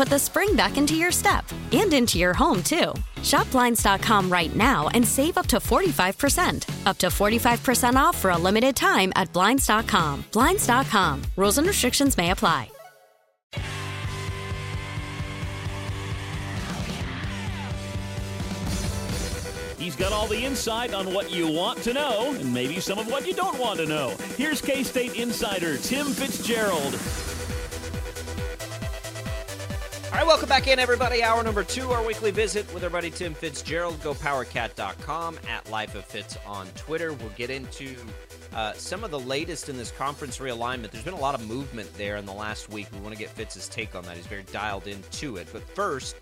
put the spring back into your step and into your home, too. Shop Blinds.com right now and save up to 45%. Up to 45% off for a limited time at Blinds.com. Blinds.com. Rules and restrictions may apply. He's got all the insight on what you want to know and maybe some of what you don't want to know. Here's K State insider Tim Fitzgerald. Right, welcome back in, everybody. Hour number two, our weekly visit with our buddy Tim Fitzgerald. GoPowerCat.com at Life of Fitz on Twitter. We'll get into uh, some of the latest in this conference realignment. There's been a lot of movement there in the last week. We want to get Fitz's take on that. He's very dialed into it. But first,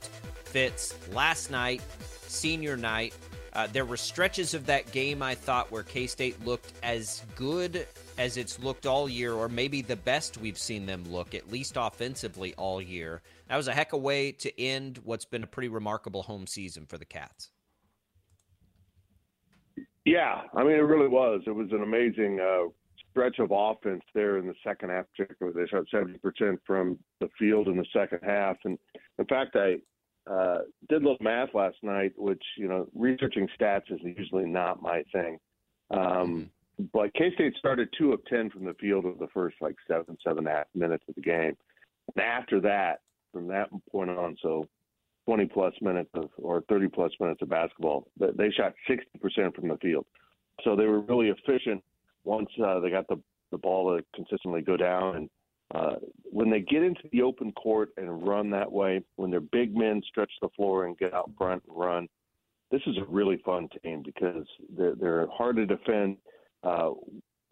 Fitz, last night, senior night, uh, there were stretches of that game I thought where K State looked as good as it's looked all year, or maybe the best we've seen them look, at least offensively all year. That was a heck of a way to end what's been a pretty remarkable home season for the Cats. Yeah, I mean, it really was. It was an amazing uh, stretch of offense there in the second half, particularly. They shot 70% from the field in the second half. And in fact, I, uh, did a little math last night, which you know, researching stats is usually not my thing. Um, mm-hmm. But K State started two of ten from the field of the first like seven, seven and a half minutes of the game, and after that, from that point on, so 20 plus minutes of or 30 plus minutes of basketball, they shot 60 percent from the field. So they were really efficient once uh, they got the the ball to consistently go down and uh, when they get into the open court and run that way, when their big men stretch the floor and get out front and run, this is a really fun team because they're, they're hard to defend uh,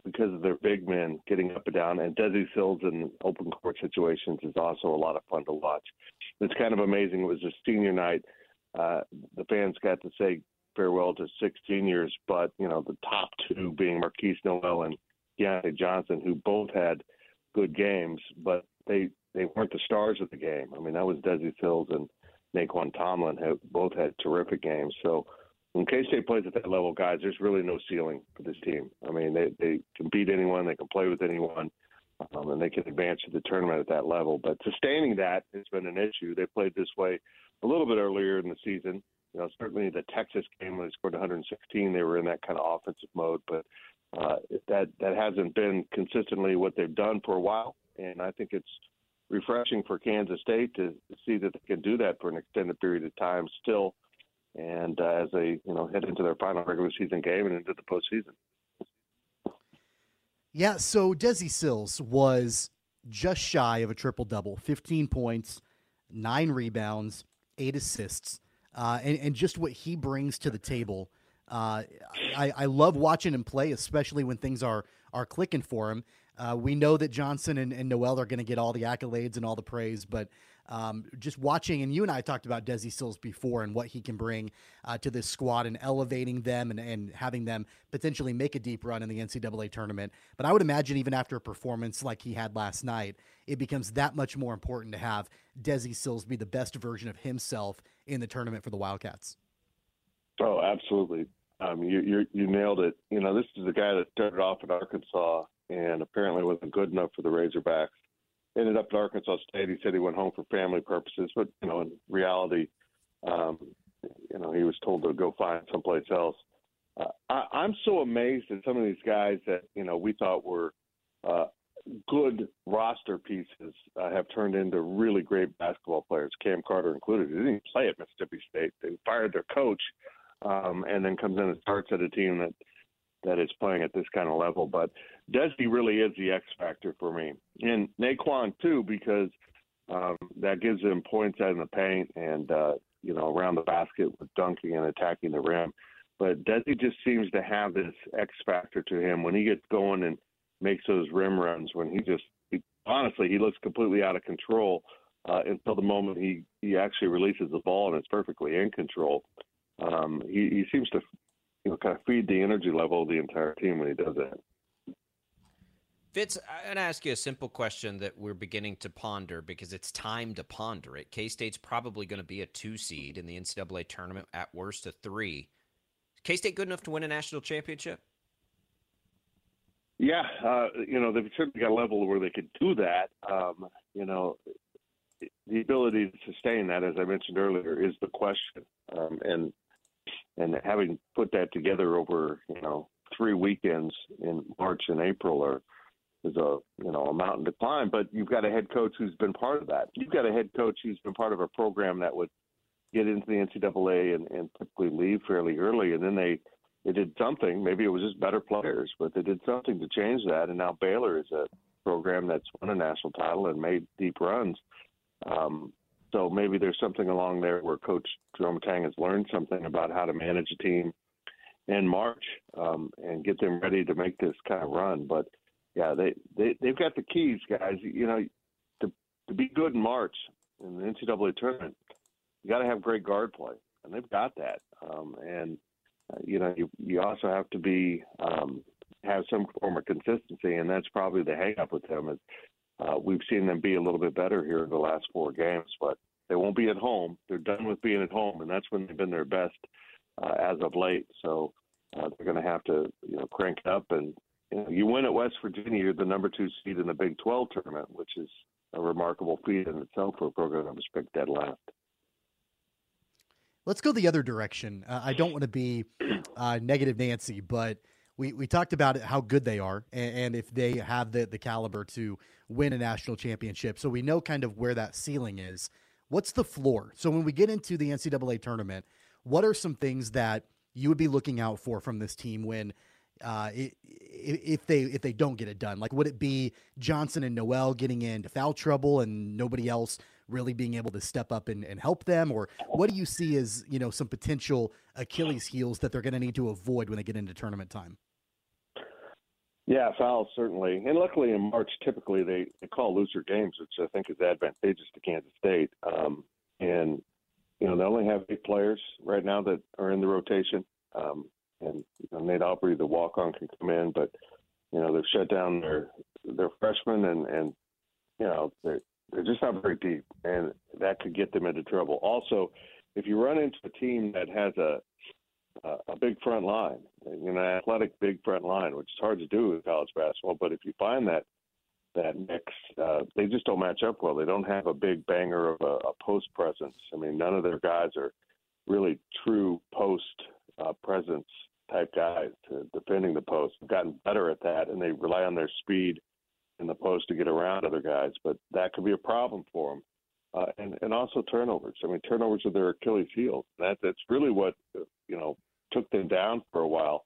because of their big men getting up and down. And Desi Sills in open court situations is also a lot of fun to watch. It's kind of amazing. It was a senior night. Uh, the fans got to say farewell to six seniors, but you know the top two being Markquis Nowell and Keyontae Johnson, who both had – good games, but they they weren't the stars of the game. I mean, that was Desi Sills and Nae'Qwan Tomlin who both had terrific games. So when K State plays at that level, guys, there's really no ceiling for this team. I mean, they they can beat anyone, they can play with anyone, um, and they can advance to the tournament at that level. But sustaining that has been an issue. They played this way a little bit earlier in the season. You know, certainly the Texas game when they scored 116, they were in that kind of offensive mode. But uh, that that hasn't been consistently what they've done for a while, and I think it's refreshing for Kansas State to see that they can do that for an extended period of time still, and uh, as they you know head into their final regular season game and into the postseason. Yeah, so Desi Sills was just shy of a triple double 15 points, nine rebounds, eight assists. Uh, and, and just what he brings to the table uh, I, I love watching him play, especially when things are are clicking for him. Uh, we know that Johnson and, and Nowell are going to get all the accolades and all the praise, but um, just watching, and you and I talked about Desi Sills before and what he can bring uh, to this squad and elevating them and, and having them potentially make a deep run in the NCAA tournament. But I would imagine even after a performance like he had last night, it becomes that much more important to have Desi Sills be the best version of himself in the tournament for the Wildcats. Oh, absolutely. Um, you, you you nailed it. You know, this is the guy that started off at Arkansas and apparently wasn't good enough for the Razorbacks. Ended up at Arkansas State. He said he went home for family purposes, but you know, in reality, um, you know, he was told to go find someplace else. Uh, I, I'm so amazed at some of these guys that you know we thought were uh, good roster pieces uh, have turned into really great basketball players. Cam Carter included. He didn't even play at Mississippi State. They fired their coach, um, and then comes in and starts at a team that that is playing at this kind of level. But Desi really is the X factor for me, and Nae'Qwan too, because um, that gives him points out in the paint and uh, you know around the basket with dunking and attacking the rim. But Desi just seems to have this X factor to him when he gets going and makes those rim runs. When he just he, honestly he looks completely out of control uh, until the moment he he actually releases the ball and is perfectly in control. Um, he, he seems to you know kind of feed the energy level of the entire team when he does that. Fitz, I'm going to ask you a simple question that we're beginning to ponder because it's time to ponder it. K State's probably going to be a two seed in the NCAA tournament, at worst, a three. K State good enough to win a national championship? Yeah, uh, you know, they've certainly got a level where they could do that. Um, you know, the ability to sustain that, as I mentioned earlier, is the question. Um, and and having put that together over, you know, three weekends in March and April are – is a you know a mountain to climb. But you've got a head coach who's been part of that. You've got a head coach who's been part of a program that would get into the NCAA and, and typically leave fairly early, and then they they did something. Maybe it was just better players, but they did something to change that. And now Baylor is a program that's won a national title and made deep runs. Um, so maybe there's something along there where Coach Jerome Tang has learned something about how to manage a team in March um, and get them ready to make this kind of run. But yeah, they, they they've got the keys, guys. You know, to to be good in March in the NCAA tournament, you got to have great guard play, and they've got that. Um, and uh, you know, you you also have to be um, have some form of consistency, and that's probably the hang up with them. Is uh, we've seen them be a little bit better here in the last four games, but they won't be at home. They're done with being at home, and that's when they've been their best uh, as of late. So uh, they're going to have to you know crank up and you, know, you win at West Virginia, you're the number two seed in the Big 12 tournament, which is a remarkable feat in itself for a program that was picked dead last. Let's go the other direction. Uh, I don't want to be uh, negative Nancy, but we, we talked about how good they are and, and, if they have the, the caliber to win a national championship. So we know kind of where that ceiling is. What's the floor? So when we get into the NCAA tournament, what are some things that you would be looking out for from this team when uh, if they if they don't get it done? Like, would it be Johnson and Nowell getting into foul trouble and nobody else really being able to step up and, and help them, or what do you see as you know some potential Achilles heels that they're going to need to avoid when they get into tournament time? Yeah, fouls certainly, and luckily in March typically they, they call looser games, which I think is advantageous to Kansas State. Um, and you know they only have eight players right now that are in the rotation. Um, and you know, Nate Aubrey, the walk on, can come in, but you know they've shut down their their freshmen, and and you know they're they're just not very deep, and that could get them into trouble. Also, if you run into a team that has a a, big front line, you know, an athletic big front line, which is hard to do in college basketball, but if you find that that mix, uh, they just don't match up well. They don't have a big banger of a, a post presence. I mean, none of their guys are really true post uh, presence type guys to defending the post. They've gotten better at that, and they rely on their speed in the post to get around other guys. But that could be a problem for them. Uh, and and also turnovers. I mean, turnovers are their Achilles heel. That that's really what you know took them down for a while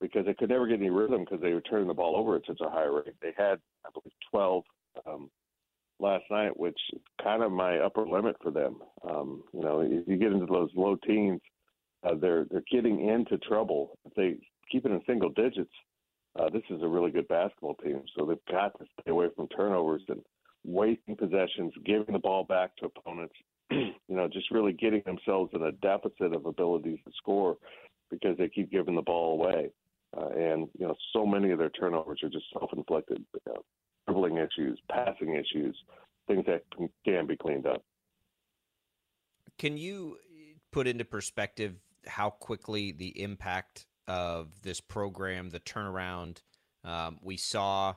because they could never get any rhythm because they were turning the ball over at such a high rate. They had I believe 12 um, last night, which is kind of my upper limit for them. Um, you know, if you get into those low teens, uh, they're they're getting into trouble. If they keep it in single digits, uh, this is a really good basketball team. So they've got to stay away from turnovers and wasting possessions, giving the ball back to opponents. you know, just really getting themselves in a deficit of abilities to score because they keep giving the ball away. Uh, and you know, so many of their turnovers are just self-inflicted, dribbling issues, passing issues, things that can, can be cleaned up. Can you put into perspective how quickly the impact of this program, the turnaround. Um, we saw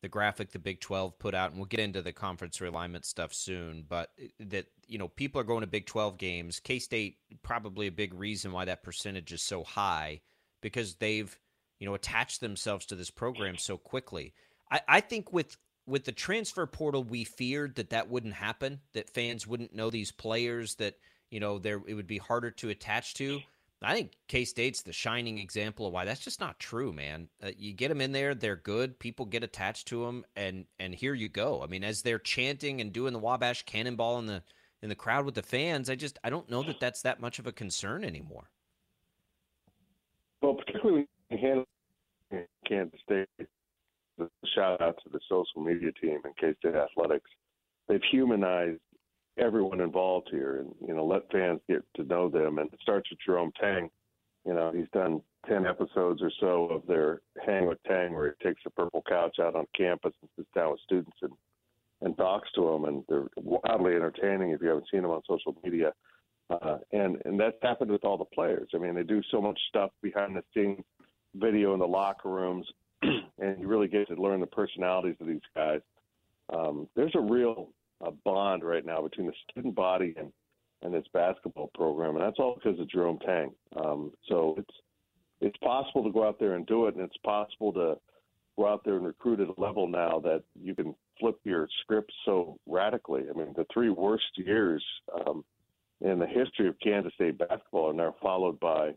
the graphic the Big 12 put out, and we'll get into the conference realignment stuff soon, but that, you know, people are going to Big 12 games. K State, probably a big reason why that percentage is so high because they've, you know, attached themselves to this program so quickly. I, I think with with the transfer portal, we feared that that wouldn't happen, that fans wouldn't know these players, that, you know, there it would be harder to attach to. I think K State's the shining example of why that's just not true, man. Uh, you get them in there, they're good. People get attached to them, and and here you go. I mean, as they're chanting and doing the Wabash Cannonball in the in the crowd with the fans, I just I don't know that that's that much of a concern anymore. Well, particularly in Kansas State, shout out to the social media team in K State Athletics. They've humanized everyone involved here and you know let fans get to know them. And it starts with Jerome Tang. You know he's done 10 episodes or so of their hang with Tang where he takes the purple couch out on campus and sits down with students and and talks to them and they're wildly entertaining if you haven't seen them on social media. Uh, and and that's happened with all the players. I mean they do so much stuff behind the scenes video in the locker rooms and you really get to learn the personalities of these guys. Um, there's a real a bond right now between the student body and and this basketball program, and that's all because of Jerome Tang. Um, so it's it's possible to go out there and do it, and it's possible to go out there and recruit at a level now that you can flip your script so radically. I mean, the three worst years um, in the history of Kansas State basketball are now followed by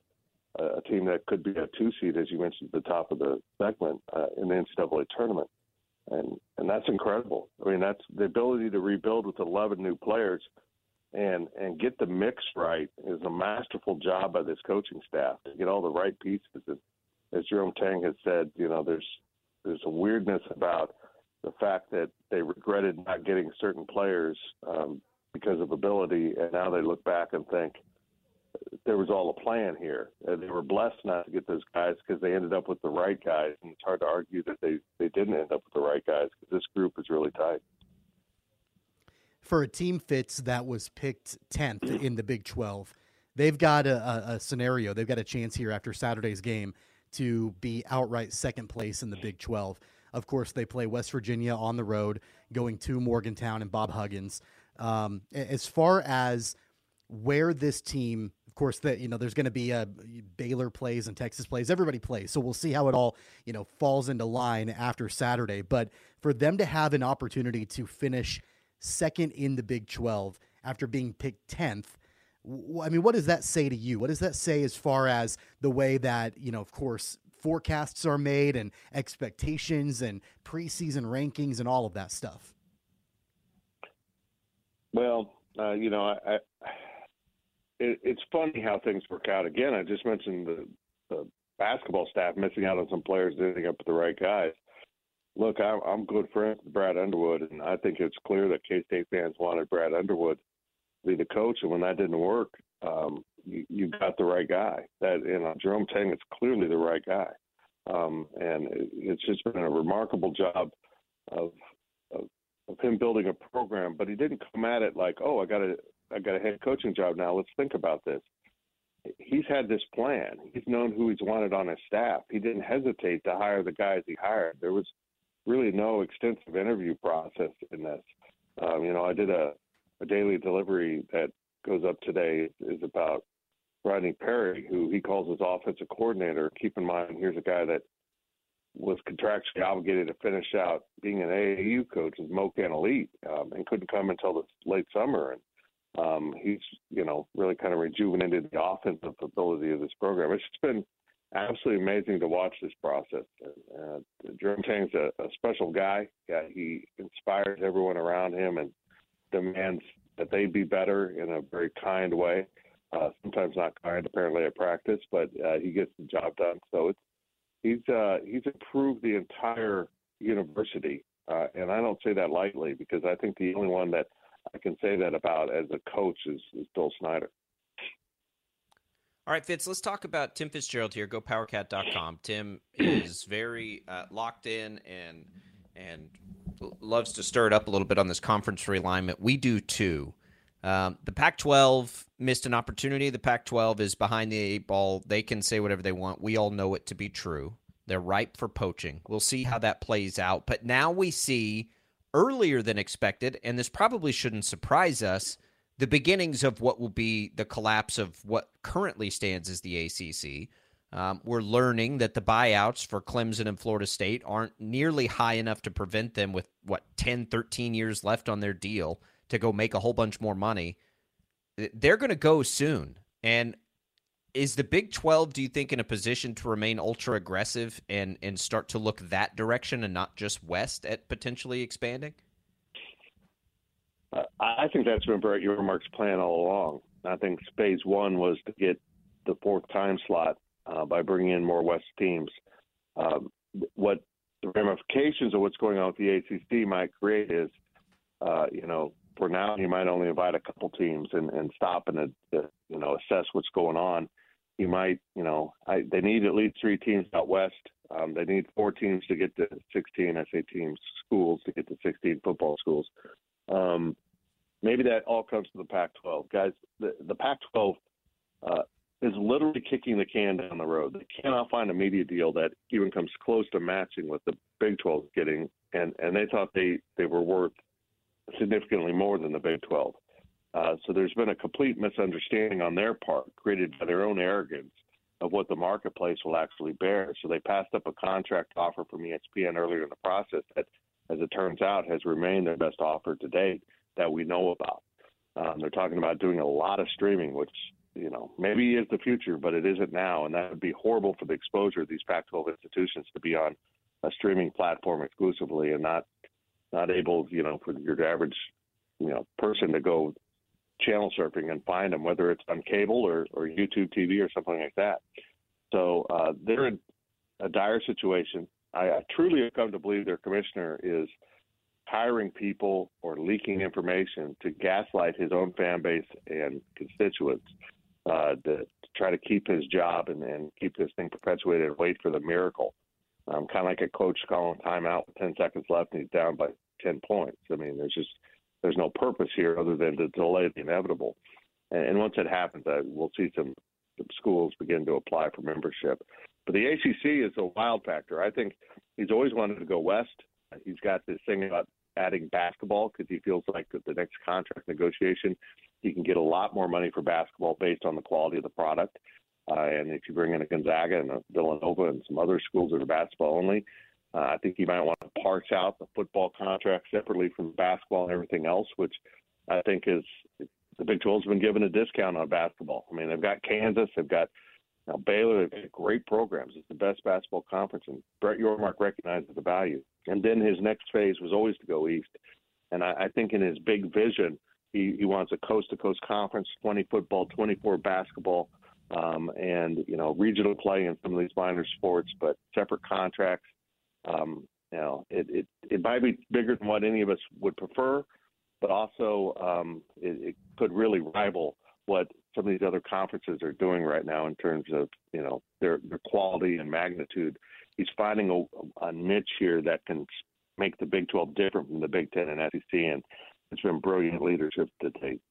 a, a team that could be a two seed, as you mentioned at the top of the segment, uh, in the NCAA tournament and and that's incredible. I mean, that's the ability to rebuild with 11 new players and and get the mix right is a masterful job by this coaching staff to get all the right pieces. And as Jerome Tang has said, you know, there's there's a weirdness about the fact that they regretted not getting certain players um, because of ability, and now they look back and think there was all a plan here. And they were blessed not to get those guys because they ended up with the right guys, and it's hard to argue that they they didn't end up with the right guys because this group is really tight. For a team Fitz that was picked tenth in the Big Twelve, they've got a, a, a scenario. They've got a chance here after Saturday's game to be outright second place in the Big Twelve. Of course, they play West Virginia on the road, going to Morgantown and Bob Huggins. Um, as far as where this team of course that you know there's going to be a Baylor plays and Texas plays. Everybody plays. So we'll see how it all you know falls into line after Saturday. But for them to have an opportunity to finish second in the Big 12 after being picked 10th I mean what does that say to you? What does that say as far as the way that you know of course forecasts are made and expectations and preseason rankings and all of that stuff? Well uh, you know I, I it, it's funny how things work out. Again, I just mentioned the, the basketball staff missing out on some players ending up with the right guys. Look, I'm, I'm good friends with Brad Underwood, and I think it's clear that K State fans wanted Brad Underwood to be the coach, and when that didn't work, um, you, you got the right guy. That you know, Jerome Tang is clearly the right guy, um, and it, it's just been a remarkable job of, of of him building a program. But he didn't come at it like, oh, I got to I got a head coaching job now. Let's think about this. He's had this plan. He's known who he's wanted on his staff. He didn't hesitate to hire the guys he hired. There was really no extensive interview process in this. Um, you know, I did a, a daily delivery that goes up today is about Rodney Perry, who he calls his offensive coordinator. Keep in mind, here's a guy that was contractually obligated to finish out being an AAU coach with MoKan Elite um, and couldn't come until the late summer. And um, he's you know really kind of rejuvenated the offensive ability of this program. It's just been absolutely amazing to watch this process. Uh, Jerome Tang's a, a special guy. Yeah, he inspires everyone around him and demands that they be better in a very kind way. Uh, sometimes not kind, apparently at practice, but uh, he gets the job done. So it's he's uh, he's improved the entire university, uh, and I don't say that lightly because I think the only one that I can say that about as a coach is, is Bill Snyder. All right, Fitz, let's talk about Tim Fitzgerald here. GoPowerCat.com. Tim is very uh, locked in and and loves to stir it up a little bit on this conference realignment. We do too. Um, the Pac 12 missed an opportunity. The Pac 12 is behind the eight ball. They can say whatever they want. We all know it to be true. They're ripe for poaching. We'll see how that plays out. But now we see earlier than expected, and this probably shouldn't surprise us, the beginnings of what will be the collapse of what currently stands as the ACC. Um, we're learning that the buyouts for Clemson and Florida State aren't nearly high enough to prevent them with, what, 10, 13 years left on their deal to go make a whole bunch more money. They're going to go soon. And is the Big 12, do you think, in a position to remain ultra aggressive and, and start to look that direction and not just west at potentially expanding? Uh, I think that's been Brett Yormark's plan all along. I think phase one was to get the fourth time slot uh, by bringing in more West teams. Um, what the ramifications of what's going on with the ACC might create is, uh, you know, for now you might only invite a couple teams and, and stop and uh, you know assess what's going on. You might, you know, I, they need at least three teams out west. Um, they need four teams to get to 16. I say teams, schools to get to 16 football schools. Um, maybe that all comes to the Pac-12 guys. The, the Pac-12 uh, is literally kicking the can down the road. They cannot find a media deal that even comes close to matching what the Big 12 is getting, and and they thought they they were worth significantly more than the Big 12. Uh, so there's been a complete misunderstanding on their part, created by their own arrogance of what the marketplace will actually bear. So they passed up a contract offer from ESPN earlier in the process that, as it turns out, has remained their best offer to date that we know about. Um, they're talking about doing a lot of streaming, which you know maybe is the future, but it isn't now, and that would be horrible for the exposure of these Pac-12 institutions to be on a streaming platform exclusively and not not able, you know, for your average you know person to go channel surfing and find them, whether it's on cable or, or YouTube TV or something like that. So uh, they're in a dire situation. I, I truly have come to believe their commissioner is hiring people or leaking information to gaslight his own fan base and constituents uh, to, to, try to keep his job and, and, keep this thing perpetuated and wait for the miracle. Um, kind of like a coach calling timeout with 10 seconds left and he's down by 10 points. I mean, there's just there's no purpose here other than to delay the inevitable. And, once it happens, uh, we'll see some, some schools begin to apply for membership. But the ACC is a wild factor. I think he's always wanted to go west. He's got this thing about adding basketball because he feels like the next contract negotiation, he can get a lot more money for basketball based on the quality of the product. Uh, and if you bring in a Gonzaga and a Villanova and some other schools that are basketball only, uh, I think you might want to parse out the football contract separately from basketball and everything else, which I think is the Big 12's been given a discount on basketball. I mean, they've got Kansas, they've got now Baylor, they've got great programs. It's the best basketball conference, and Brett Yormark recognizes the value. And then his next phase was always to go east. And I, I think in his big vision, he, he wants a coast to coast conference, 20 football, 24 basketball, um, and you know regional play in some of these minor sports, but separate contracts. Um, you know, it, it it might be bigger than what any of us would prefer, but also um, it, it could really rival what some of these other conferences are doing right now in terms of you know their their quality and magnitude. He's finding a, a niche here that can make the Big 12 different from the Big 10 and SEC, and it's been brilliant leadership to date.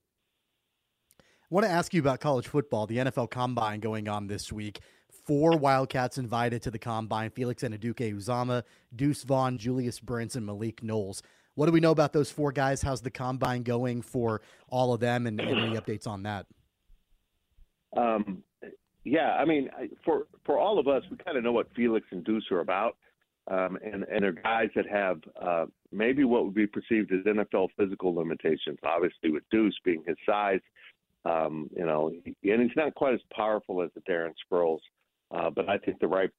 I want to ask you about college football. The NFL Combine going on this week. Four Wildcats invited to the Combine: Felix Anudike-Uzomah, Deuce Vaughn, Julius Brents, and Malik Knowles. What do we know about those four guys? How's the combine going for all of them, and, and any updates on that? Um, yeah, I mean, for for all of us, we kind of know what Felix and Deuce are about, um, and and they're guys that have uh, maybe what would be perceived as NFL physical limitations. Obviously, with Deuce being his size, um, you know, and he's not quite as powerful as the Darren Sproles, uh, but I think the right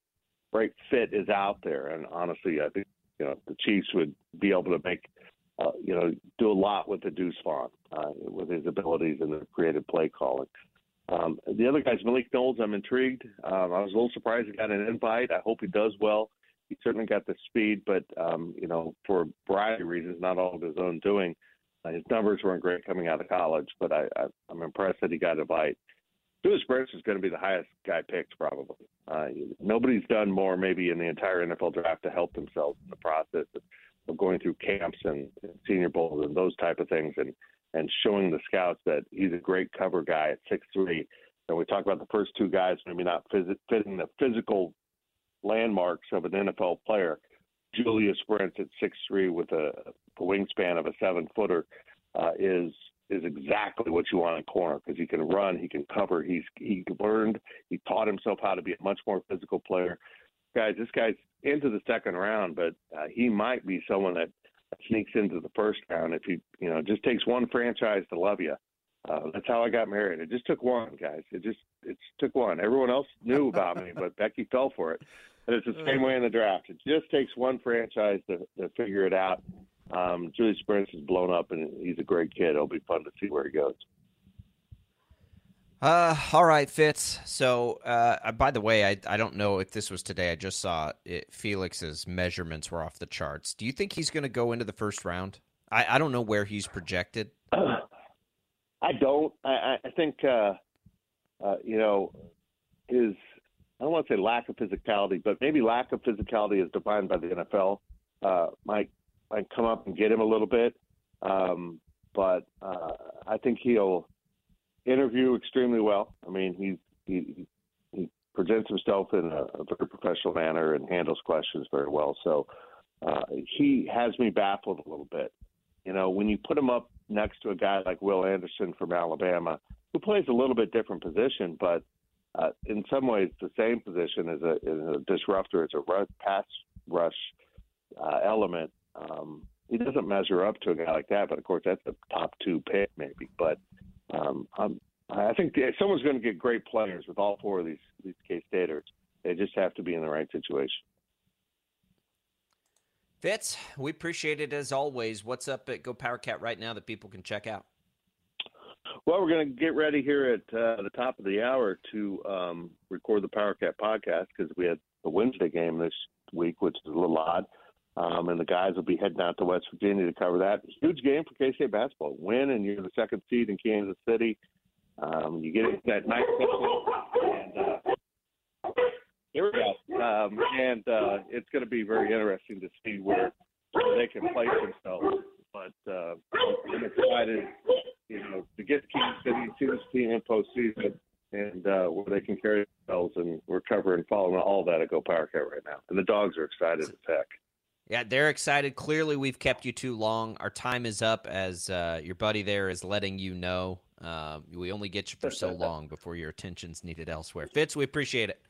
right fit is out there. And honestly, I think you know the Chiefs would be able to make uh, you know do a lot with the Deuce Vaughn uh, with his abilities and the creative play calling. Um, the other guys, Malik Knowles, I'm intrigued. Um, I was a little surprised he got an invite. I hope he does well. He certainly got the speed, but um, you know, for a variety of reasons, not all of his own doing. His numbers weren't great coming out of college, but I, I, I'm impressed that he got a bite. Julius Brents is going to be the highest guy picked, probably. Uh, nobody's done more, maybe, in the entire NFL draft to help themselves in the process of, of going through camps and, and Senior Bowls and those type of things, and and showing the scouts that he's a great cover guy at six three. And we talk about the first two guys maybe not phys- fitting the physical landmarks of an NFL player. Julius Brents at six three with a, a wingspan of a seven footer uh, is is exactly what you want in corner because he can run, he can cover, he's he learned, he taught himself how to be a much more physical player. Guys, this guy's into the second round, but uh, he might be someone that sneaks into the first round if he, you know, just takes one franchise to love you. Uh, that's how I got married. It just took one, guys. It just it took one. Everyone else knew about me, but Becky fell for it. And it's the same way in the draft. It just takes one franchise to, to figure it out. Um, Julius Brents is blown up, and he's a great kid. It'll be fun to see where he goes. Uh, all right, Fitz. So, uh, by the way, I I don't know if this was today. I just saw it, Felix's measurements were off the charts. Do you think he's going to go into the first round? I, I don't know where he's projected. I don't. I, I think uh, uh, you know his. I don't want to say lack of physicality, but maybe lack of physicality is defined by the NFL. Uh, might might come up and get him a little bit, um, but uh, I think he'll interview extremely well. I mean, he's he he presents himself in a, a very professional manner and handles questions very well. So uh, he has me baffled a little bit. You know, when you put him up next to a guy like Will Anderson from Alabama, who plays a little bit different position, but uh, in some ways the same position as a, as a disruptor, as a pass rush uh, element. Um, he doesn't measure up to a guy like that, but of course that's a top two pick maybe. But um, I'm, I think the, someone's going to get great players with all four of these these K Staters. They just have to be in the right situation. Fitz, we appreciate it as always. What's up at Go Power Cat right now that people can check out? Well, we're going to get ready here at uh, the top of the hour to um, record the Power Cat podcast because we had a Wednesday game this week, which is a little odd. Um, and the guys will be heading out to West Virginia to cover that. Huge game for K State basketball. Win, and you're the second seed in Kansas City. Um, you get that nice and uh, here we go. Um, and uh, it's going to be very interesting to see where they can place themselves. But uh, I'm excited, you know, to get Kansas City to this team in postseason and uh, where they can carry themselves. And recover and following all that at Go Power Cat right now. And the dogs are excited as heck. Yeah, they're excited. Clearly, we've kept you too long. Our time is up, as uh, your buddy there is letting you know. Uh, we only get you for so long before your attention's needed elsewhere. Fitz, we appreciate it.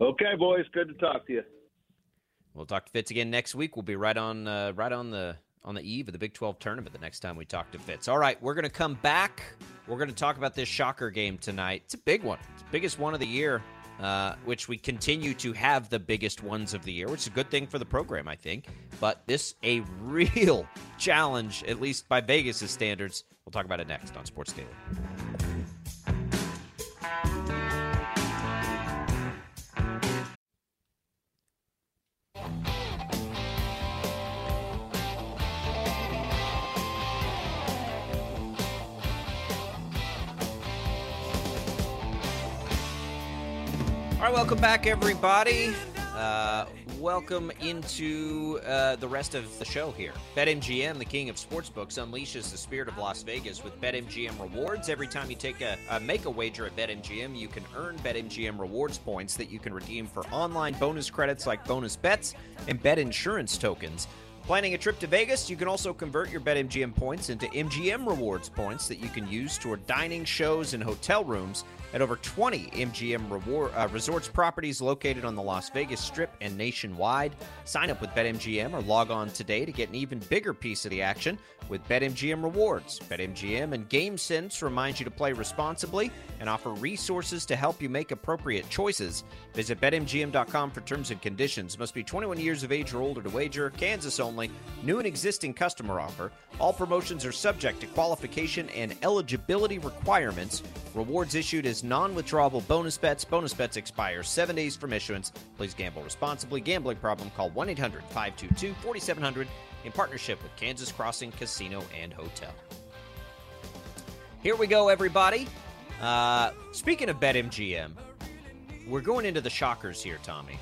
Okay, boys. Good to talk to you. We'll talk to Fitz again next week. We'll be right on, uh, right on the on the eve of the Big 12 tournament the next time we talk to Fitz. All right, we're going to come back. We're going to talk about this shocker game tonight. It's a big one. It's the biggest one of the year uh, which we continue to have the biggest ones of the year, which is a good thing for the program, I think. But this a real challenge, at least by Vegas' standards. We'll talk about it next on Sports Daily. Welcome back, everybody. Uh, welcome into uh, the rest of the show here. BetMGM, the king of sportsbooks, unleashes the spirit of Las Vegas with BetMGM rewards. Every time you take a uh, make a wager at BetMGM, you can earn BetMGM rewards points that you can redeem for online bonus credits like bonus bets and bet insurance tokens. Planning a trip to Vegas, you can also convert your BetMGM points into MGM rewards points that you can use toward dining, shows, and hotel rooms at over 20 MGM reward, uh, resorts properties located on the Las Vegas Strip and nationwide. Sign up with BetMGM or log on today to get an even bigger piece of the action with BetMGM rewards. BetMGM and GameSense remind you to play responsibly and offer resources to help you make appropriate choices. Visit betmgm.com for terms and conditions. Must be 21 years of age or older to wager. Kansas only. New and existing customer offer. All promotions are subject to qualification and eligibility requirements. Rewards issued as non withdrawable bonus bets. Bonus bets expire seven days from issuance. Please gamble responsibly. Gambling problem? Call 1 800 522 4700 in partnership with Kansas Crossing Casino and Hotel. Here we go, everybody. Uh, speaking of BetMGM, we're going into the shockers here, Tommy,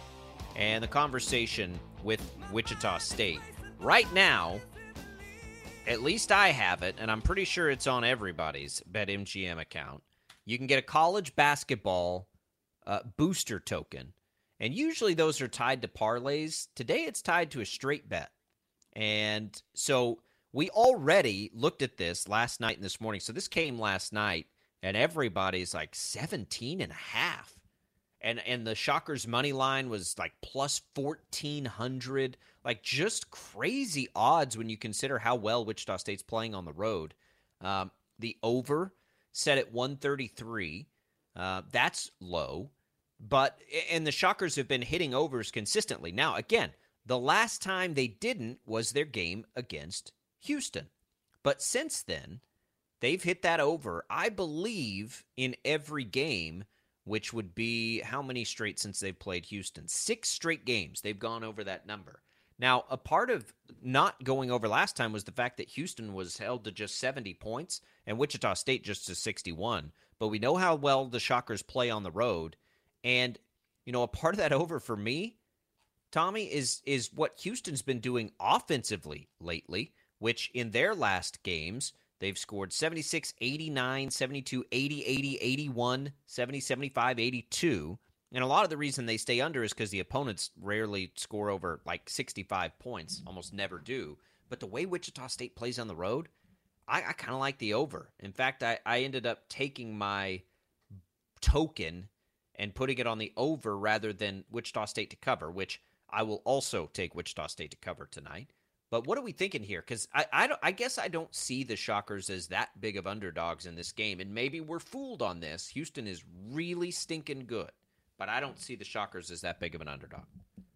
and the conversation with Wichita State. Right now, at least I have it, and I'm pretty sure it's on everybody's BetMGM account. You can get a college basketball uh, booster token And usually those are tied to parlays. Today it's tied to a straight bet. And so we already looked at this last night and this morning. So this came last night, and everybody's like 17 and a half. And and the Shockers money line was like plus 1400, like just crazy odds when you consider how well Wichita State's playing on the road. Um, the over set at 133. Uh, that's low. But and the Shockers have been hitting overs consistently. Now, again, the last time they didn't was their game against Houston. But since then, they've hit that over, I believe, in every game, which would be how many straight since they've played Houston? Six straight games. They've gone over that number. Now, a part of not going over last time was the fact that Houston was held to just 70 points and Wichita State just to 61. But we know how well the Shockers play on the road. And, you know, a part of that over for me, Tommy, is is what Houston's been doing offensively lately, which in their last games, they've scored 76, 89, 72, 80, 80, 81, 70, 75, 82. And a lot of the reason they stay under is because the opponents rarely score over like 65 points, mm-hmm. almost never do. But the way Wichita State plays on the road, I, I kind of like the over. In fact, I, I ended up taking my token and putting it on the over rather than Wichita State to cover, which I will also take Wichita State to cover tonight. But what are we thinking here? Because I, I, I, guess I don't see the Shockers as that big of underdogs in this game. And maybe we're fooled on this. Houston is really stinking good but I don't see the Shockers as that big of an underdog.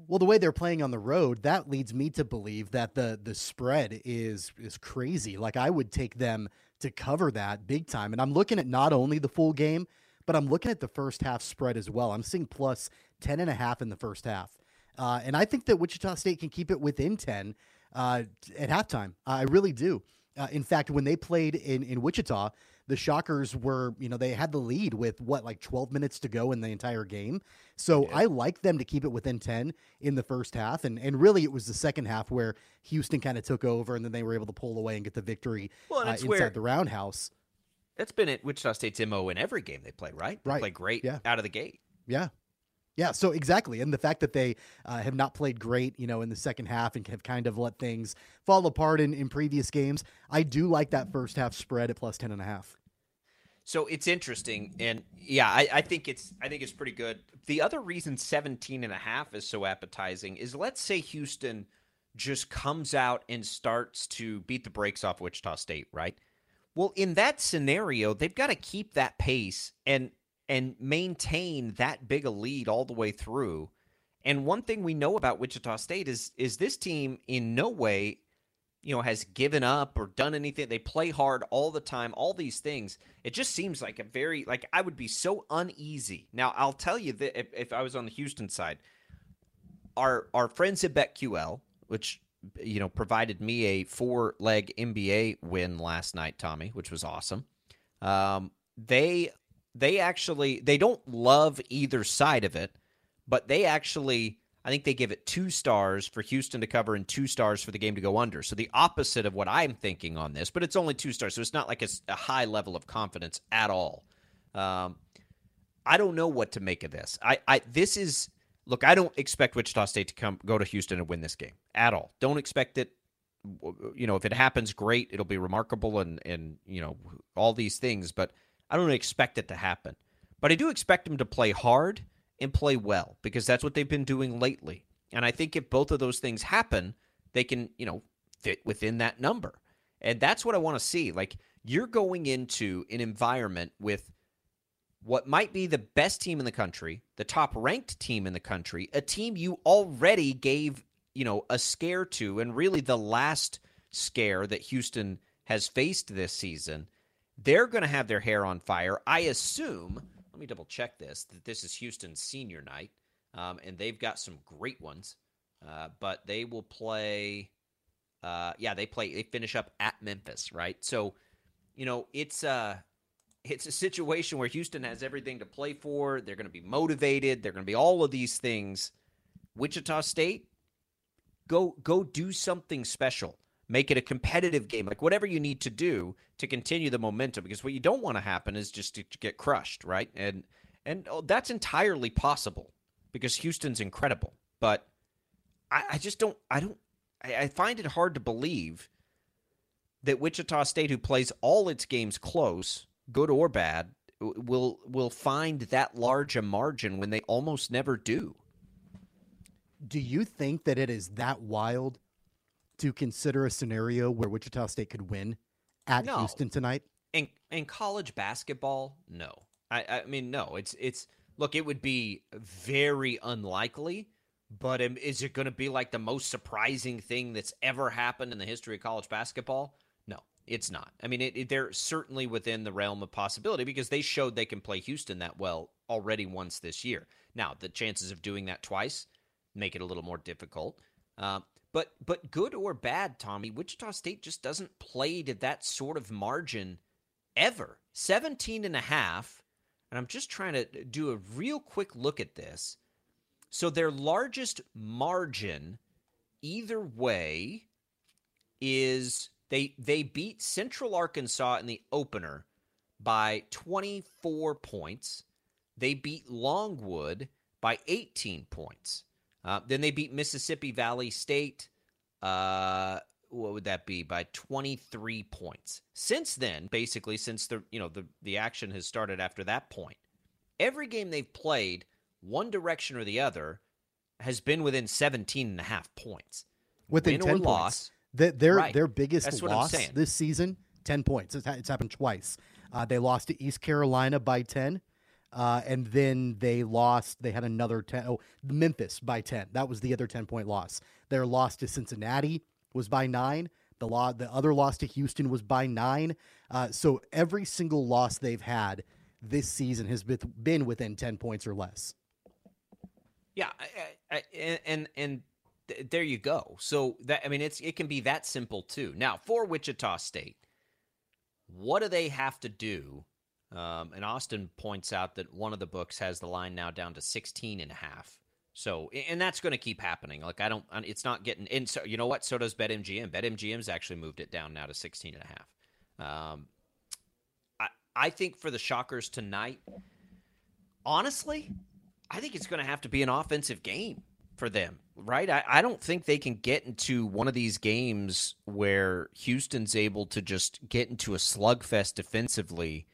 Well, the way they're playing on the road, that leads me to believe that the the spread is is crazy. Like I would take them to cover that big time. And I'm looking at not only the full game, but I'm looking at the first half spread as well. I'm seeing plus 10 and a half in the first half. Uh, and I think that Wichita State can keep it within 10 uh, at halftime. I really do. Uh, in fact, when they played in, in Wichita, the Shockers were, you know, they had the lead with what, like 12 minutes to go in the entire game. So yeah. I like them to keep it within 10 in the first half. And, and really, it was the second half where Houston kind of took over and then they were able to pull away and get the victory well, uh, inside where, the roundhouse. That's been at Wichita State's MO in every game they play, right? They right. play great yeah. out of the gate. Yeah. Yeah, so exactly, and the fact that they uh, have not played great, you know, in the second half and have kind of let things fall apart in, in previous games, I do like that first half spread at plus ten and a half. So it's interesting, and yeah, I, I think it's I think it's pretty good. The other reason 17 and a half is so appetizing is let's say Houston just comes out and starts to beat the brakes off Wichita State, right? Well, in that scenario, they've got to keep that pace and and maintain that big a lead all the way through. And one thing we know about Wichita State is is this team in no way, you know, has given up or done anything. They play hard all the time, all these things. It just seems like a very like I would be so uneasy. Now, I'll tell you that if, if I was on the Houston side, our our friends at BetQL, which you know provided me a four leg NBA win last night, Tommy, which was awesome. Um, they they actually they don't love either side of it, but they actually I think they give it two stars for Houston to cover and two stars for the game to go under. So the opposite of what I'm thinking on this, but it's only two stars, so it's not like a, a high level of confidence at all. Um, I don't know what to make of this. I, I this is look. I don't expect Wichita State to come go to Houston and win this game at all. Don't expect it. You know, if it happens, great. It'll be remarkable and and you know all these things, but I don't expect it to happen. But I do expect them to play hard and play well because that's what they've been doing lately. And I think if both of those things happen, they can, you know, fit within that number. And that's what I want to see. Like you're going into an environment with what might be the best team in the country, the top ranked team in the country, a team you already gave, you know, a scare to and really the last scare that Houston has faced this season. They're going to have their hair on fire. I assume, let me double check this, that this is Houston's senior night, um, and they've got some great ones. Uh, but they will play, uh, yeah, they play, they finish up at Memphis, right? So, you know, it's, uh, it's a situation where Houston has everything to play for. They're going to be motivated. They're going to be all of these things. Wichita State, go go do something special make it a competitive game, like whatever you need to do to continue the momentum. Because what you don't want to happen is just to, to get crushed, right? And and oh, that's entirely possible. because Houston's incredible. But I, I just don't. I don't. I, I find it hard to believe that Wichita State, who plays all its games close, good or bad, will will find that large a margin when they almost never do. Do you think that it is that wild to consider a scenario where Wichita State could win at No. Houston tonight? In in college basketball, no. I I mean no. It's it's look. It would be very unlikely. But um, is it going to be like the most surprising thing that's ever happened in the history of college basketball? No, it's not. I mean, it, it, they're certainly within the realm of possibility because they showed they can play Houston that well already once this year. Now, the chances of doing that twice make it a little more difficult. Uh, but but good or bad, Tommy, Wichita State just doesn't play to that sort of margin ever. 17 and a half. And I'm just trying to do a real quick look at this. So their largest margin either way is they they beat Central Arkansas in the opener by 24 points. They beat Longwood by 18 points. Uh, then they beat Mississippi Valley State. Uh, what would that be? By 23 points. Since then, basically, since the you know the the action has started after that point, every game they've played, one direction or the other, has been within 17 and a half points. Within Win 10 or points. loss. Th- their Right. their biggest That's what I'm loss this season, 10 points. It's, it's happened twice. Uh, they lost to East Carolina by 10. Uh, and then they lost. They had another 10. Oh, Memphis by 10. That was the other 10 point loss. Their loss to Cincinnati was by nine. The law, the other loss to Houston was by nine. Uh, so every single loss they've had this season has been, within 10 points or less. Yeah, I, I, and and th- there you go. So that I mean, it's it can be that simple too. Now for Wichita State, what do they have to do? Um, and Austin points out that one of the books has the line now down to 16 and a half. So, and that's going to keep happening. Like, I don't, it's not getting, and so, you know what? So does BetMGM. BetMGM's actually moved it down now to 16 and a half. Um, I, I think for the Shockers tonight, honestly, I think it's going to have to be an offensive game for them, right? I, I don't think they can get into one of these games where Houston's able to just get into a slugfest defensively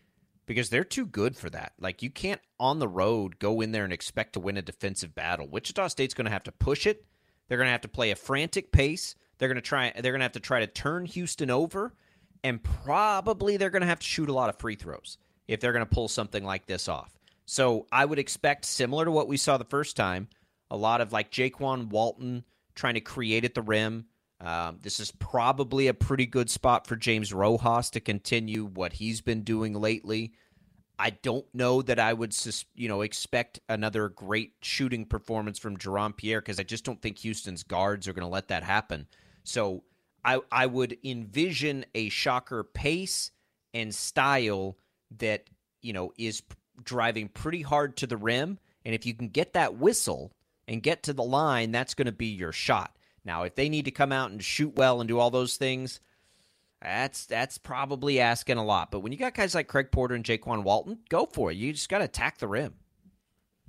because they're too good for that. Like, you can't on the road go in there and expect to win a defensive battle. Wichita State's going to have to push it. They're going to have to play a frantic pace. They're going to try. They're going to have to try to turn Houston over, and probably they're going to have to shoot a lot of free throws if they're going to pull something like this off. So I would expect similar to what we saw the first time, a lot of like Jaykwon Walton trying to create at the rim. Um, this is probably a pretty good spot for James Rojas to continue what he's been doing lately. I don't know that I would, you know, expect another great shooting performance from Jerome Pierre because I just don't think Houston's guards are going to let that happen. So I I would envision a shocker pace and style that you know is driving pretty hard to the rim, and if you can get that whistle and get to the line, that's going to be your shot. Now, if they need to come out and shoot well and do all those things, that's that's probably asking a lot. But when you got guys like Craig Porter and Jaykwon Walton, go for it. You just got to attack the rim.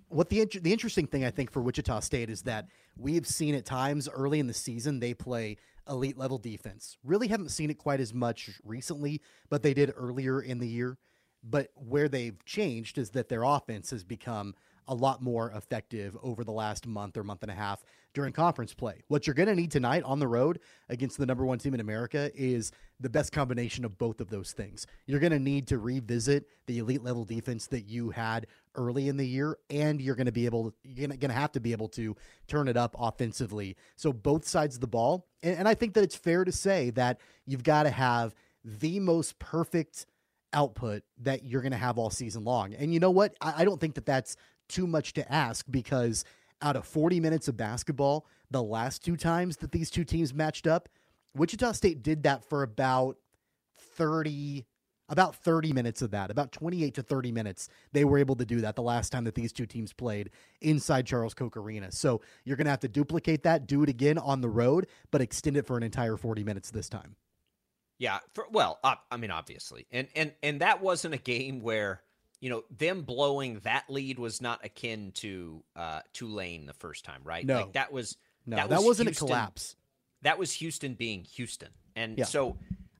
What the the interesting thing I think for Wichita State is that we have seen at times early in the season they play elite level defense. Really haven't seen it quite as much recently, but they did earlier in the year. But where they've changed is that their offense has become a lot more effective over the last month or month and a half during conference play. What you're going to need tonight on the road against the number one team in America is the best combination of both of those things. You're going to need to revisit the elite level defense that you had early in the year, and you're going to be able, you're going to have to be able to turn it up offensively. So both sides of the ball, and, and I think that it's fair to say that you've got to have the most perfect output that you're going to have all season long. And you know what? I, I don't think that that's too much to ask because out of 40 minutes of basketball, the last two times that these two teams matched up, Wichita State did that for about 30 about 30 minutes of that, about 28 to 30 minutes. They were able to do that the last time that these two teams played inside Charles Koch Arena. So you're going to have to duplicate that, do it again on the road, but extend it for an entire 40 minutes this time. Yeah, for, well, I mean, obviously, and and and that wasn't a game where you know, them blowing that lead was not akin to uh, Tulane the first time, right? No. like that was No, that, was wasn't Houston- a collapse. That was Houston being Houston, and Yeah. so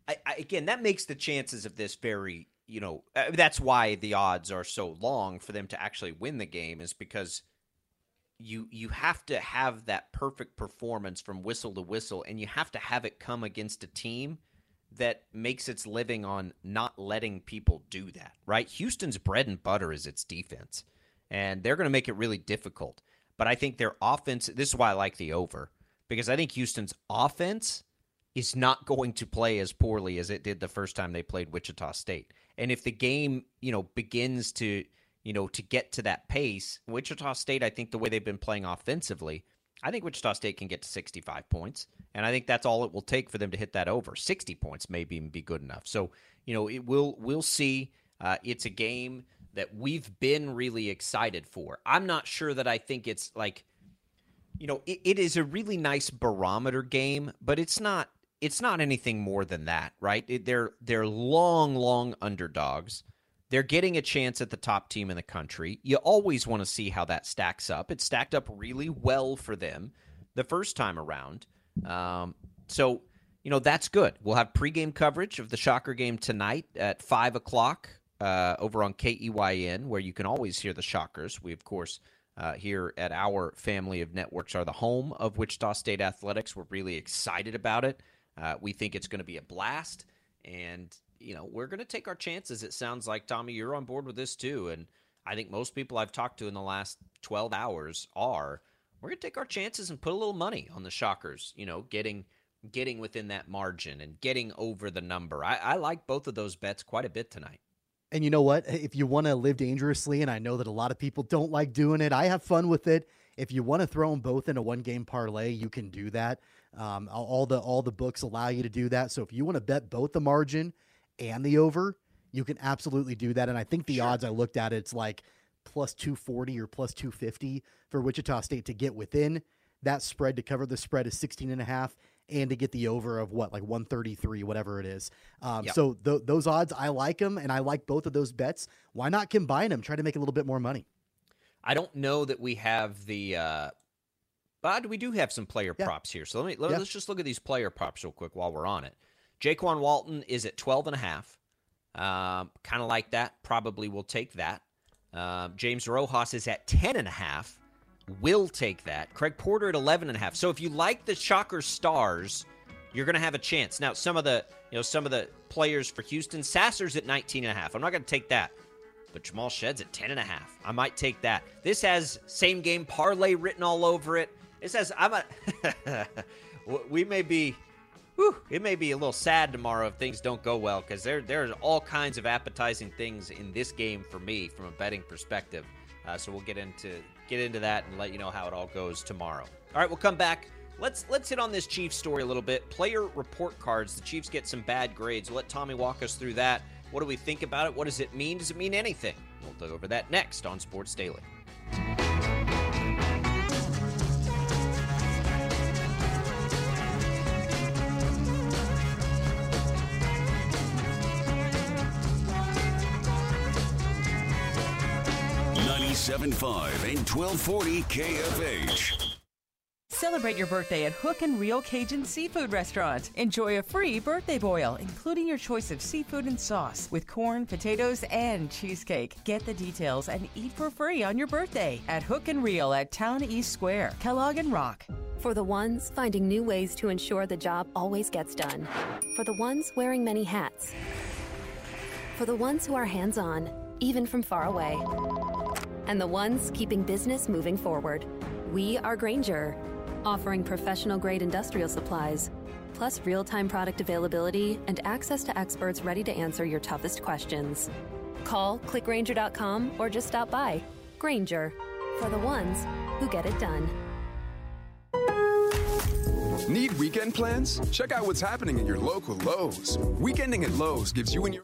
I, I, again, that makes the chances of this very, you know, uh, that's why the odds are so long for them to actually win the game is because you you have to have that perfect performance from whistle to whistle, and you have to have it come against a team that makes its living on not letting people do that, right? Houston's bread and butter is its defense, and they're going to make it really difficult. But I think their offense, this is why I like the over, because I think Houston's offense is not going to play as poorly as it did the first time they played Wichita State. And if the game, you know, begins to, you know, to get to that pace, Wichita State, I think the way they've been playing offensively, I think Wichita State can get to 65 points, and I think that's all it will take for them to hit that over. 60 points maybe even be good enough. So, you know, it will we'll see. Uh, it's a game that we've been really excited for. I'm not sure that I think it's like, you know, it, it is a really nice barometer game, but it's not it's not anything more than that, right? It, they're they're long, long underdogs. They're getting a chance at the top team in the country. You always want to see how that stacks up. It stacked up really well for them the first time around. Um, so, you know, that's good. We'll have pregame coverage of the Shocker game tonight at 5 o'clock uh, over on KEYN, where you can always hear the Shockers. We, of course, uh, here at our family of networks are the home of Wichita State Athletics. We're really excited about it. Uh, we think it's going to be a blast. And, you know, we're going to take our chances. It sounds like, Tommy, you're on board with this too. And I think most people I've talked to in the last 12 hours are. We're going to take our chances and put a little money on the Shockers, you know, getting getting within that margin and getting over the number. I, I like both of those bets quite a bit tonight. And you know what? If you want to live dangerously, and I know that a lot of people don't like doing it, I have fun with it. If you want to throw them both in a one game parlay, you can do that. Um, all the all the books allow you to do that. So if you want to bet both the margin and the over, you can absolutely do that. And I think the odds I looked at, it's like plus 240 or plus 250 for Wichita State to get within that spread to cover the spread is 16 and a half and to get the over of what like 133 whatever it is um, Yep. so th- those odds i like them and i like both of those bets why not combine them try to make a little bit more money I don't know that we have the, uh, but we do have some player Yeah. props here. So let me let, Yeah. us just look at these player props real quick while we're on it. Jaykwon Walton is at 12 and a half. Um, kind of like that. Probably will take that. Um, James Rojas is at 10 and a half. Will take that. Craig Porter at 11 and a half. So if you like the Shocker stars, you're going to have a chance. Now, some of the, you know, some of the players for Houston, Sasser's at 19 and a half. I'm not going to take that. But Jamal Shead's at 10 and a half. I might take that. This has same game parlay written all over it. It says I'm a we may be whew, it may be a little sad tomorrow if things don't go well because there there's all kinds of appetizing things in this game for me from a betting perspective. Uh, so we'll get into get into that and let you know how it all goes tomorrow. All right, we'll come back. Let's let's hit on this Chiefs story a little bit. Player report cards. The Chiefs get some bad grades. We'll let Tommy walk us through that. What do we think about it? What does it mean? Does it mean anything? We'll go over that next on Sports Daily. Ninety-seven-five and 1240 KFH. Celebrate your birthday at Hook and Reel Cajun Seafood Restaurant. Enjoy a free birthday boil, including your choice of seafood and sauce, with corn, potatoes, and cheesecake. Get the details and eat for free on your birthday at Hook and Reel at Town East Square, Kellogg and Rock. For the ones finding new ways to ensure the job always gets done. For the ones wearing many hats. For the ones who are hands on, even from far away. And the ones keeping business moving forward. We are Grainger, offering professional grade industrial supplies, plus real time product availability and access to experts ready to answer your toughest questions. Call clickgrainger.com or just stop by. Grainger, for the ones who get it done. Need weekend plans? Check out what's happening at your local Lowe's. Weekending at Lowe's gives you and your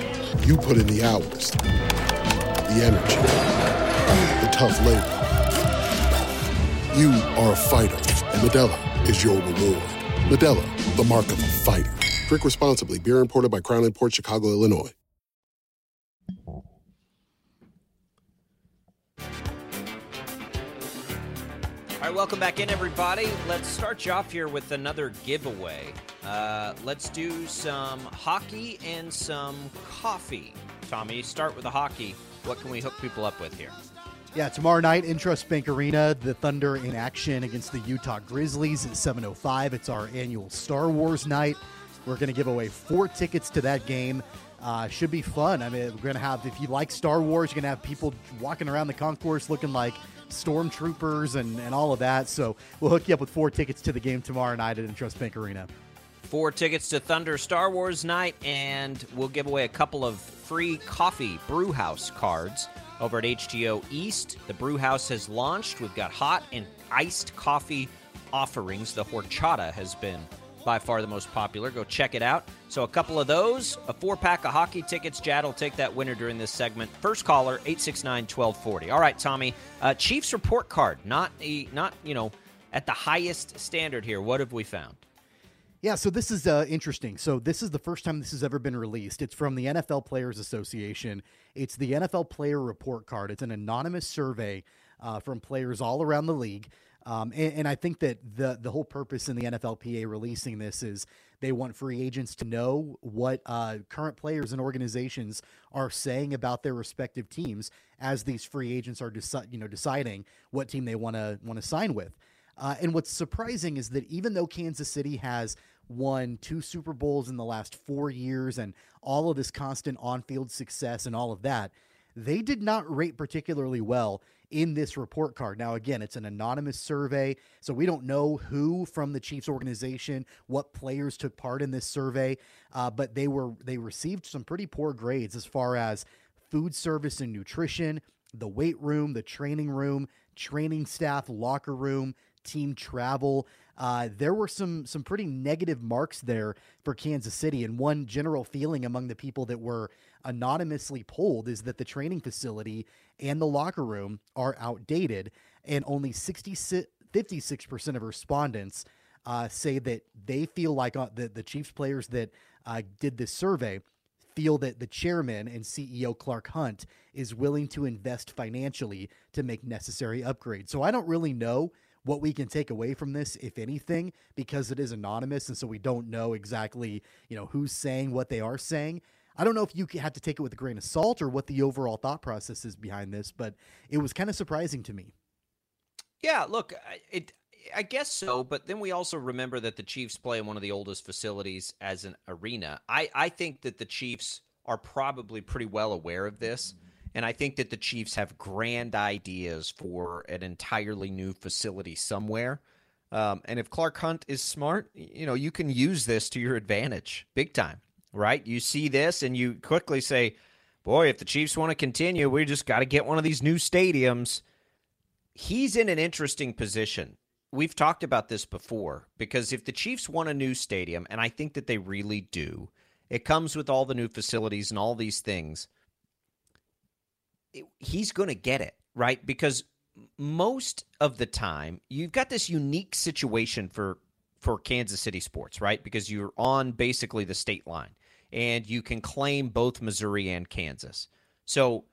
You put in the hours, the energy, the tough labor. You are a fighter, and Modelo is your reward. Modelo, the mark of a fighter. Drink responsibly. Beer imported by Crown Port Chicago, Illinois. All right, welcome back in, everybody. Let's start you off here with another giveaway. Uh, let's do some hockey and some coffee. Tommy, start with the hockey. What can we hook people up with here? Yeah, tomorrow night, Intrust Bank Arena, the Thunder in action against the Utah Grizzlies at 7.05. It's our annual Star Wars night. We're going to give away four tickets to that game. Uh, should be fun. I mean, we're going to have, if you like Star Wars, you're going to have people walking around the concourse looking like stormtroopers and, and all of that. So we'll hook you up with four tickets to the game tomorrow night at Intrust Bank Arena. Four tickets to Thunder Star Wars night, and we'll give away a couple of free coffee brew house cards over at HTO East. The brew house has launched. We've got hot and iced coffee offerings. The horchata has been by far the most popular. Go check it out. So a couple of those, a four pack of hockey tickets. Jad will take that winner during this segment. First caller, 869-1240. All right, Tommy. Uh, Chiefs report card, not a, not you know at the highest standard here. What have we found? Yeah, so this is uh, interesting. So this is the first time this has ever been released. It's from the NFL Players Association. It's the NFL Player Report Card. It's an anonymous survey uh, from players all around the league. Um, and, and, I think that the the whole purpose in the NFLPA releasing this is they want free agents to know what uh, current players and organizations are saying about their respective teams as these free agents are deci- you know deciding what team they want to want to sign with. Uh, and what's surprising is that even though Kansas City has won two Super Bowls in the last four years and all of this constant on field success and all of that, they did not rate particularly well in this report card. Now, again, it's an anonymous survey, so we don't know who from the Chiefs organization, what players took part in this survey, uh, but they were they received some pretty poor grades as far as food service and nutrition, the weight room, the training room, training staff, locker room, team travel. Uh, there were some some pretty negative marks there for Kansas City, and one general feeling among the people that were anonymously polled is that the training facility and the locker room are outdated, and only 56% of respondents uh, say that they feel like uh, the, the Chiefs players that uh, did this survey feel that the chairman and CEO Clark Hunt is willing to invest financially to make necessary upgrades. So I don't really know what we can take away from this, if anything, because it is anonymous, and so we don't know exactly, you know, who's saying what they are saying. I don't know if you have to take it with a grain of salt or what the overall thought process is behind this, but it was kind of surprising to me. Yeah, look, it. I guess so, but then we also remember that the Chiefs play in one of the oldest facilities as an arena. I, I think that the Chiefs are probably pretty well aware of this. Mm-hmm and I think that the Chiefs have grand ideas for an entirely new facility somewhere. Um, and if Clark Hunt is smart, you know, you can use this to your advantage big time, right? You see this and you quickly say, boy, if the Chiefs want to continue, we just got to get one of these new stadiums. He's in an interesting position. We've talked about this before because if the Chiefs want a new stadium, and I think that they really do, it comes with all the new facilities and all these things. It, he's going to get it, right? Because most of the time, you've got this unique situation for for Kansas City sports, right? Because you're on basically the state line and you can claim both Missouri and Kansas. So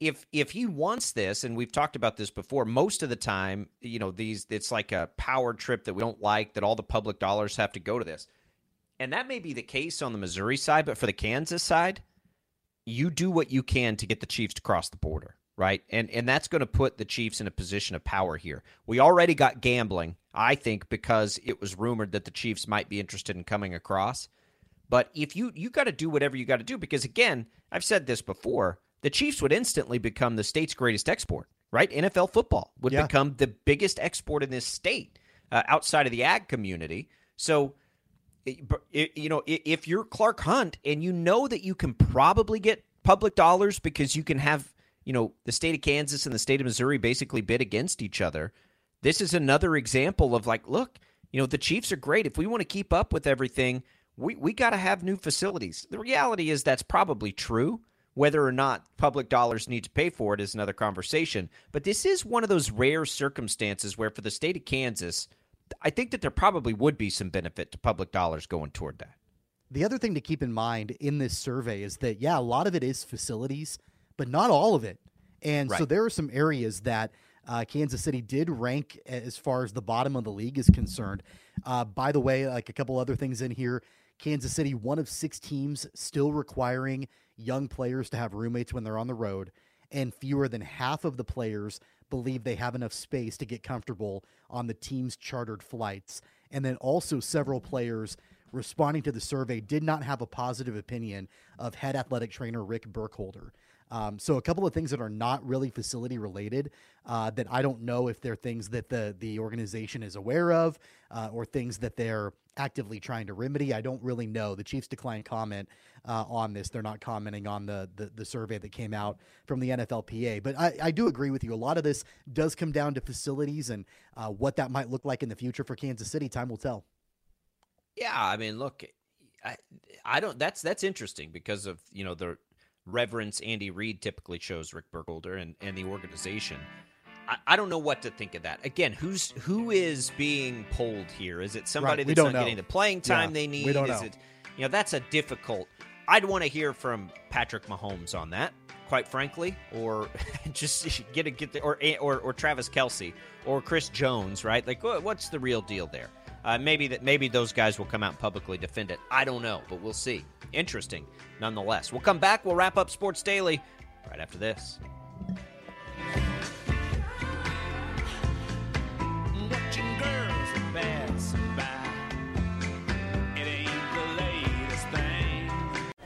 if if he wants this and we've talked about this before most of the time you know these it's like a power trip that we don't like that all the public dollars have to go to this and that may be the case on the missouri side but for the kansas side you do what you can to get the chiefs to cross the border right and and that's going to put the chiefs in a position of power here we already got gambling i think because it was rumored that the chiefs might be interested in coming across but if you you got to do whatever you got to do because again, I've said this before, the Chiefs would instantly become the state's greatest export, right? NFL football would yeah. become the biggest export in this state uh, outside of the ag community. So you know, if you're Clark Hunt and you know that you can probably get public dollars because you can have, you know, the state of Kansas and the state of Missouri basically bid against each other. This is another example of like, look, you know, the Chiefs are great. If we want to keep up with everything, we, we got to have new facilities. The reality is that's probably true. Whether or not public dollars need to pay for it is another conversation. But this is one of those rare circumstances where, for the state of Kansas, I think that there probably would be some benefit to public dollars going toward that. The other thing to keep in mind in this survey is that, yeah, a lot of it is facilities, but not all of it. And right. so there are some areas that uh, Kansas City did rank as far as the bottom of the league is concerned. Uh, by the way, like a couple other things in here, Kansas City, one of six teams still requiring young players to have roommates when they're on the road, and fewer than half of the players believe they have enough space to get comfortable on the team's chartered flights. And then also, several players responding to the survey did not have a positive opinion of head athletic trainer Rick Burkholder. Um, so a couple of things that are not really facility related uh, that I don't know if they're things that the the organization is aware of uh, or things that they're actively trying to remedy. I don't really know. The Chiefs declined comment uh, on this. They're not commenting on the, the, the survey that came out from the NFLPA. But I, I do agree with you. A lot of this does come down to facilities and uh, what that might look like in the future for Kansas City. Time will tell. Yeah, I mean, look, I I don't. That's that's interesting because of you know the reverence Andy Reid typically shows Rick Burkholder and and the organization. I, I don't know what to think of that. Again, who's who is being pulled here? Is it somebody right, that's not know. getting the playing time yeah, they need? We don't is know. it you know that's a difficult I'd want to hear from Patrick Mahomes on that, quite frankly, or just get a get the, or or or Travis Kelce or Chris Jones, right? Like, what's the real deal there? Uh, maybe that maybe those guys will come out and publicly defend it. I don't know, but we'll see. Interesting, nonetheless. We'll come back. We'll wrap up Sports Daily right after this.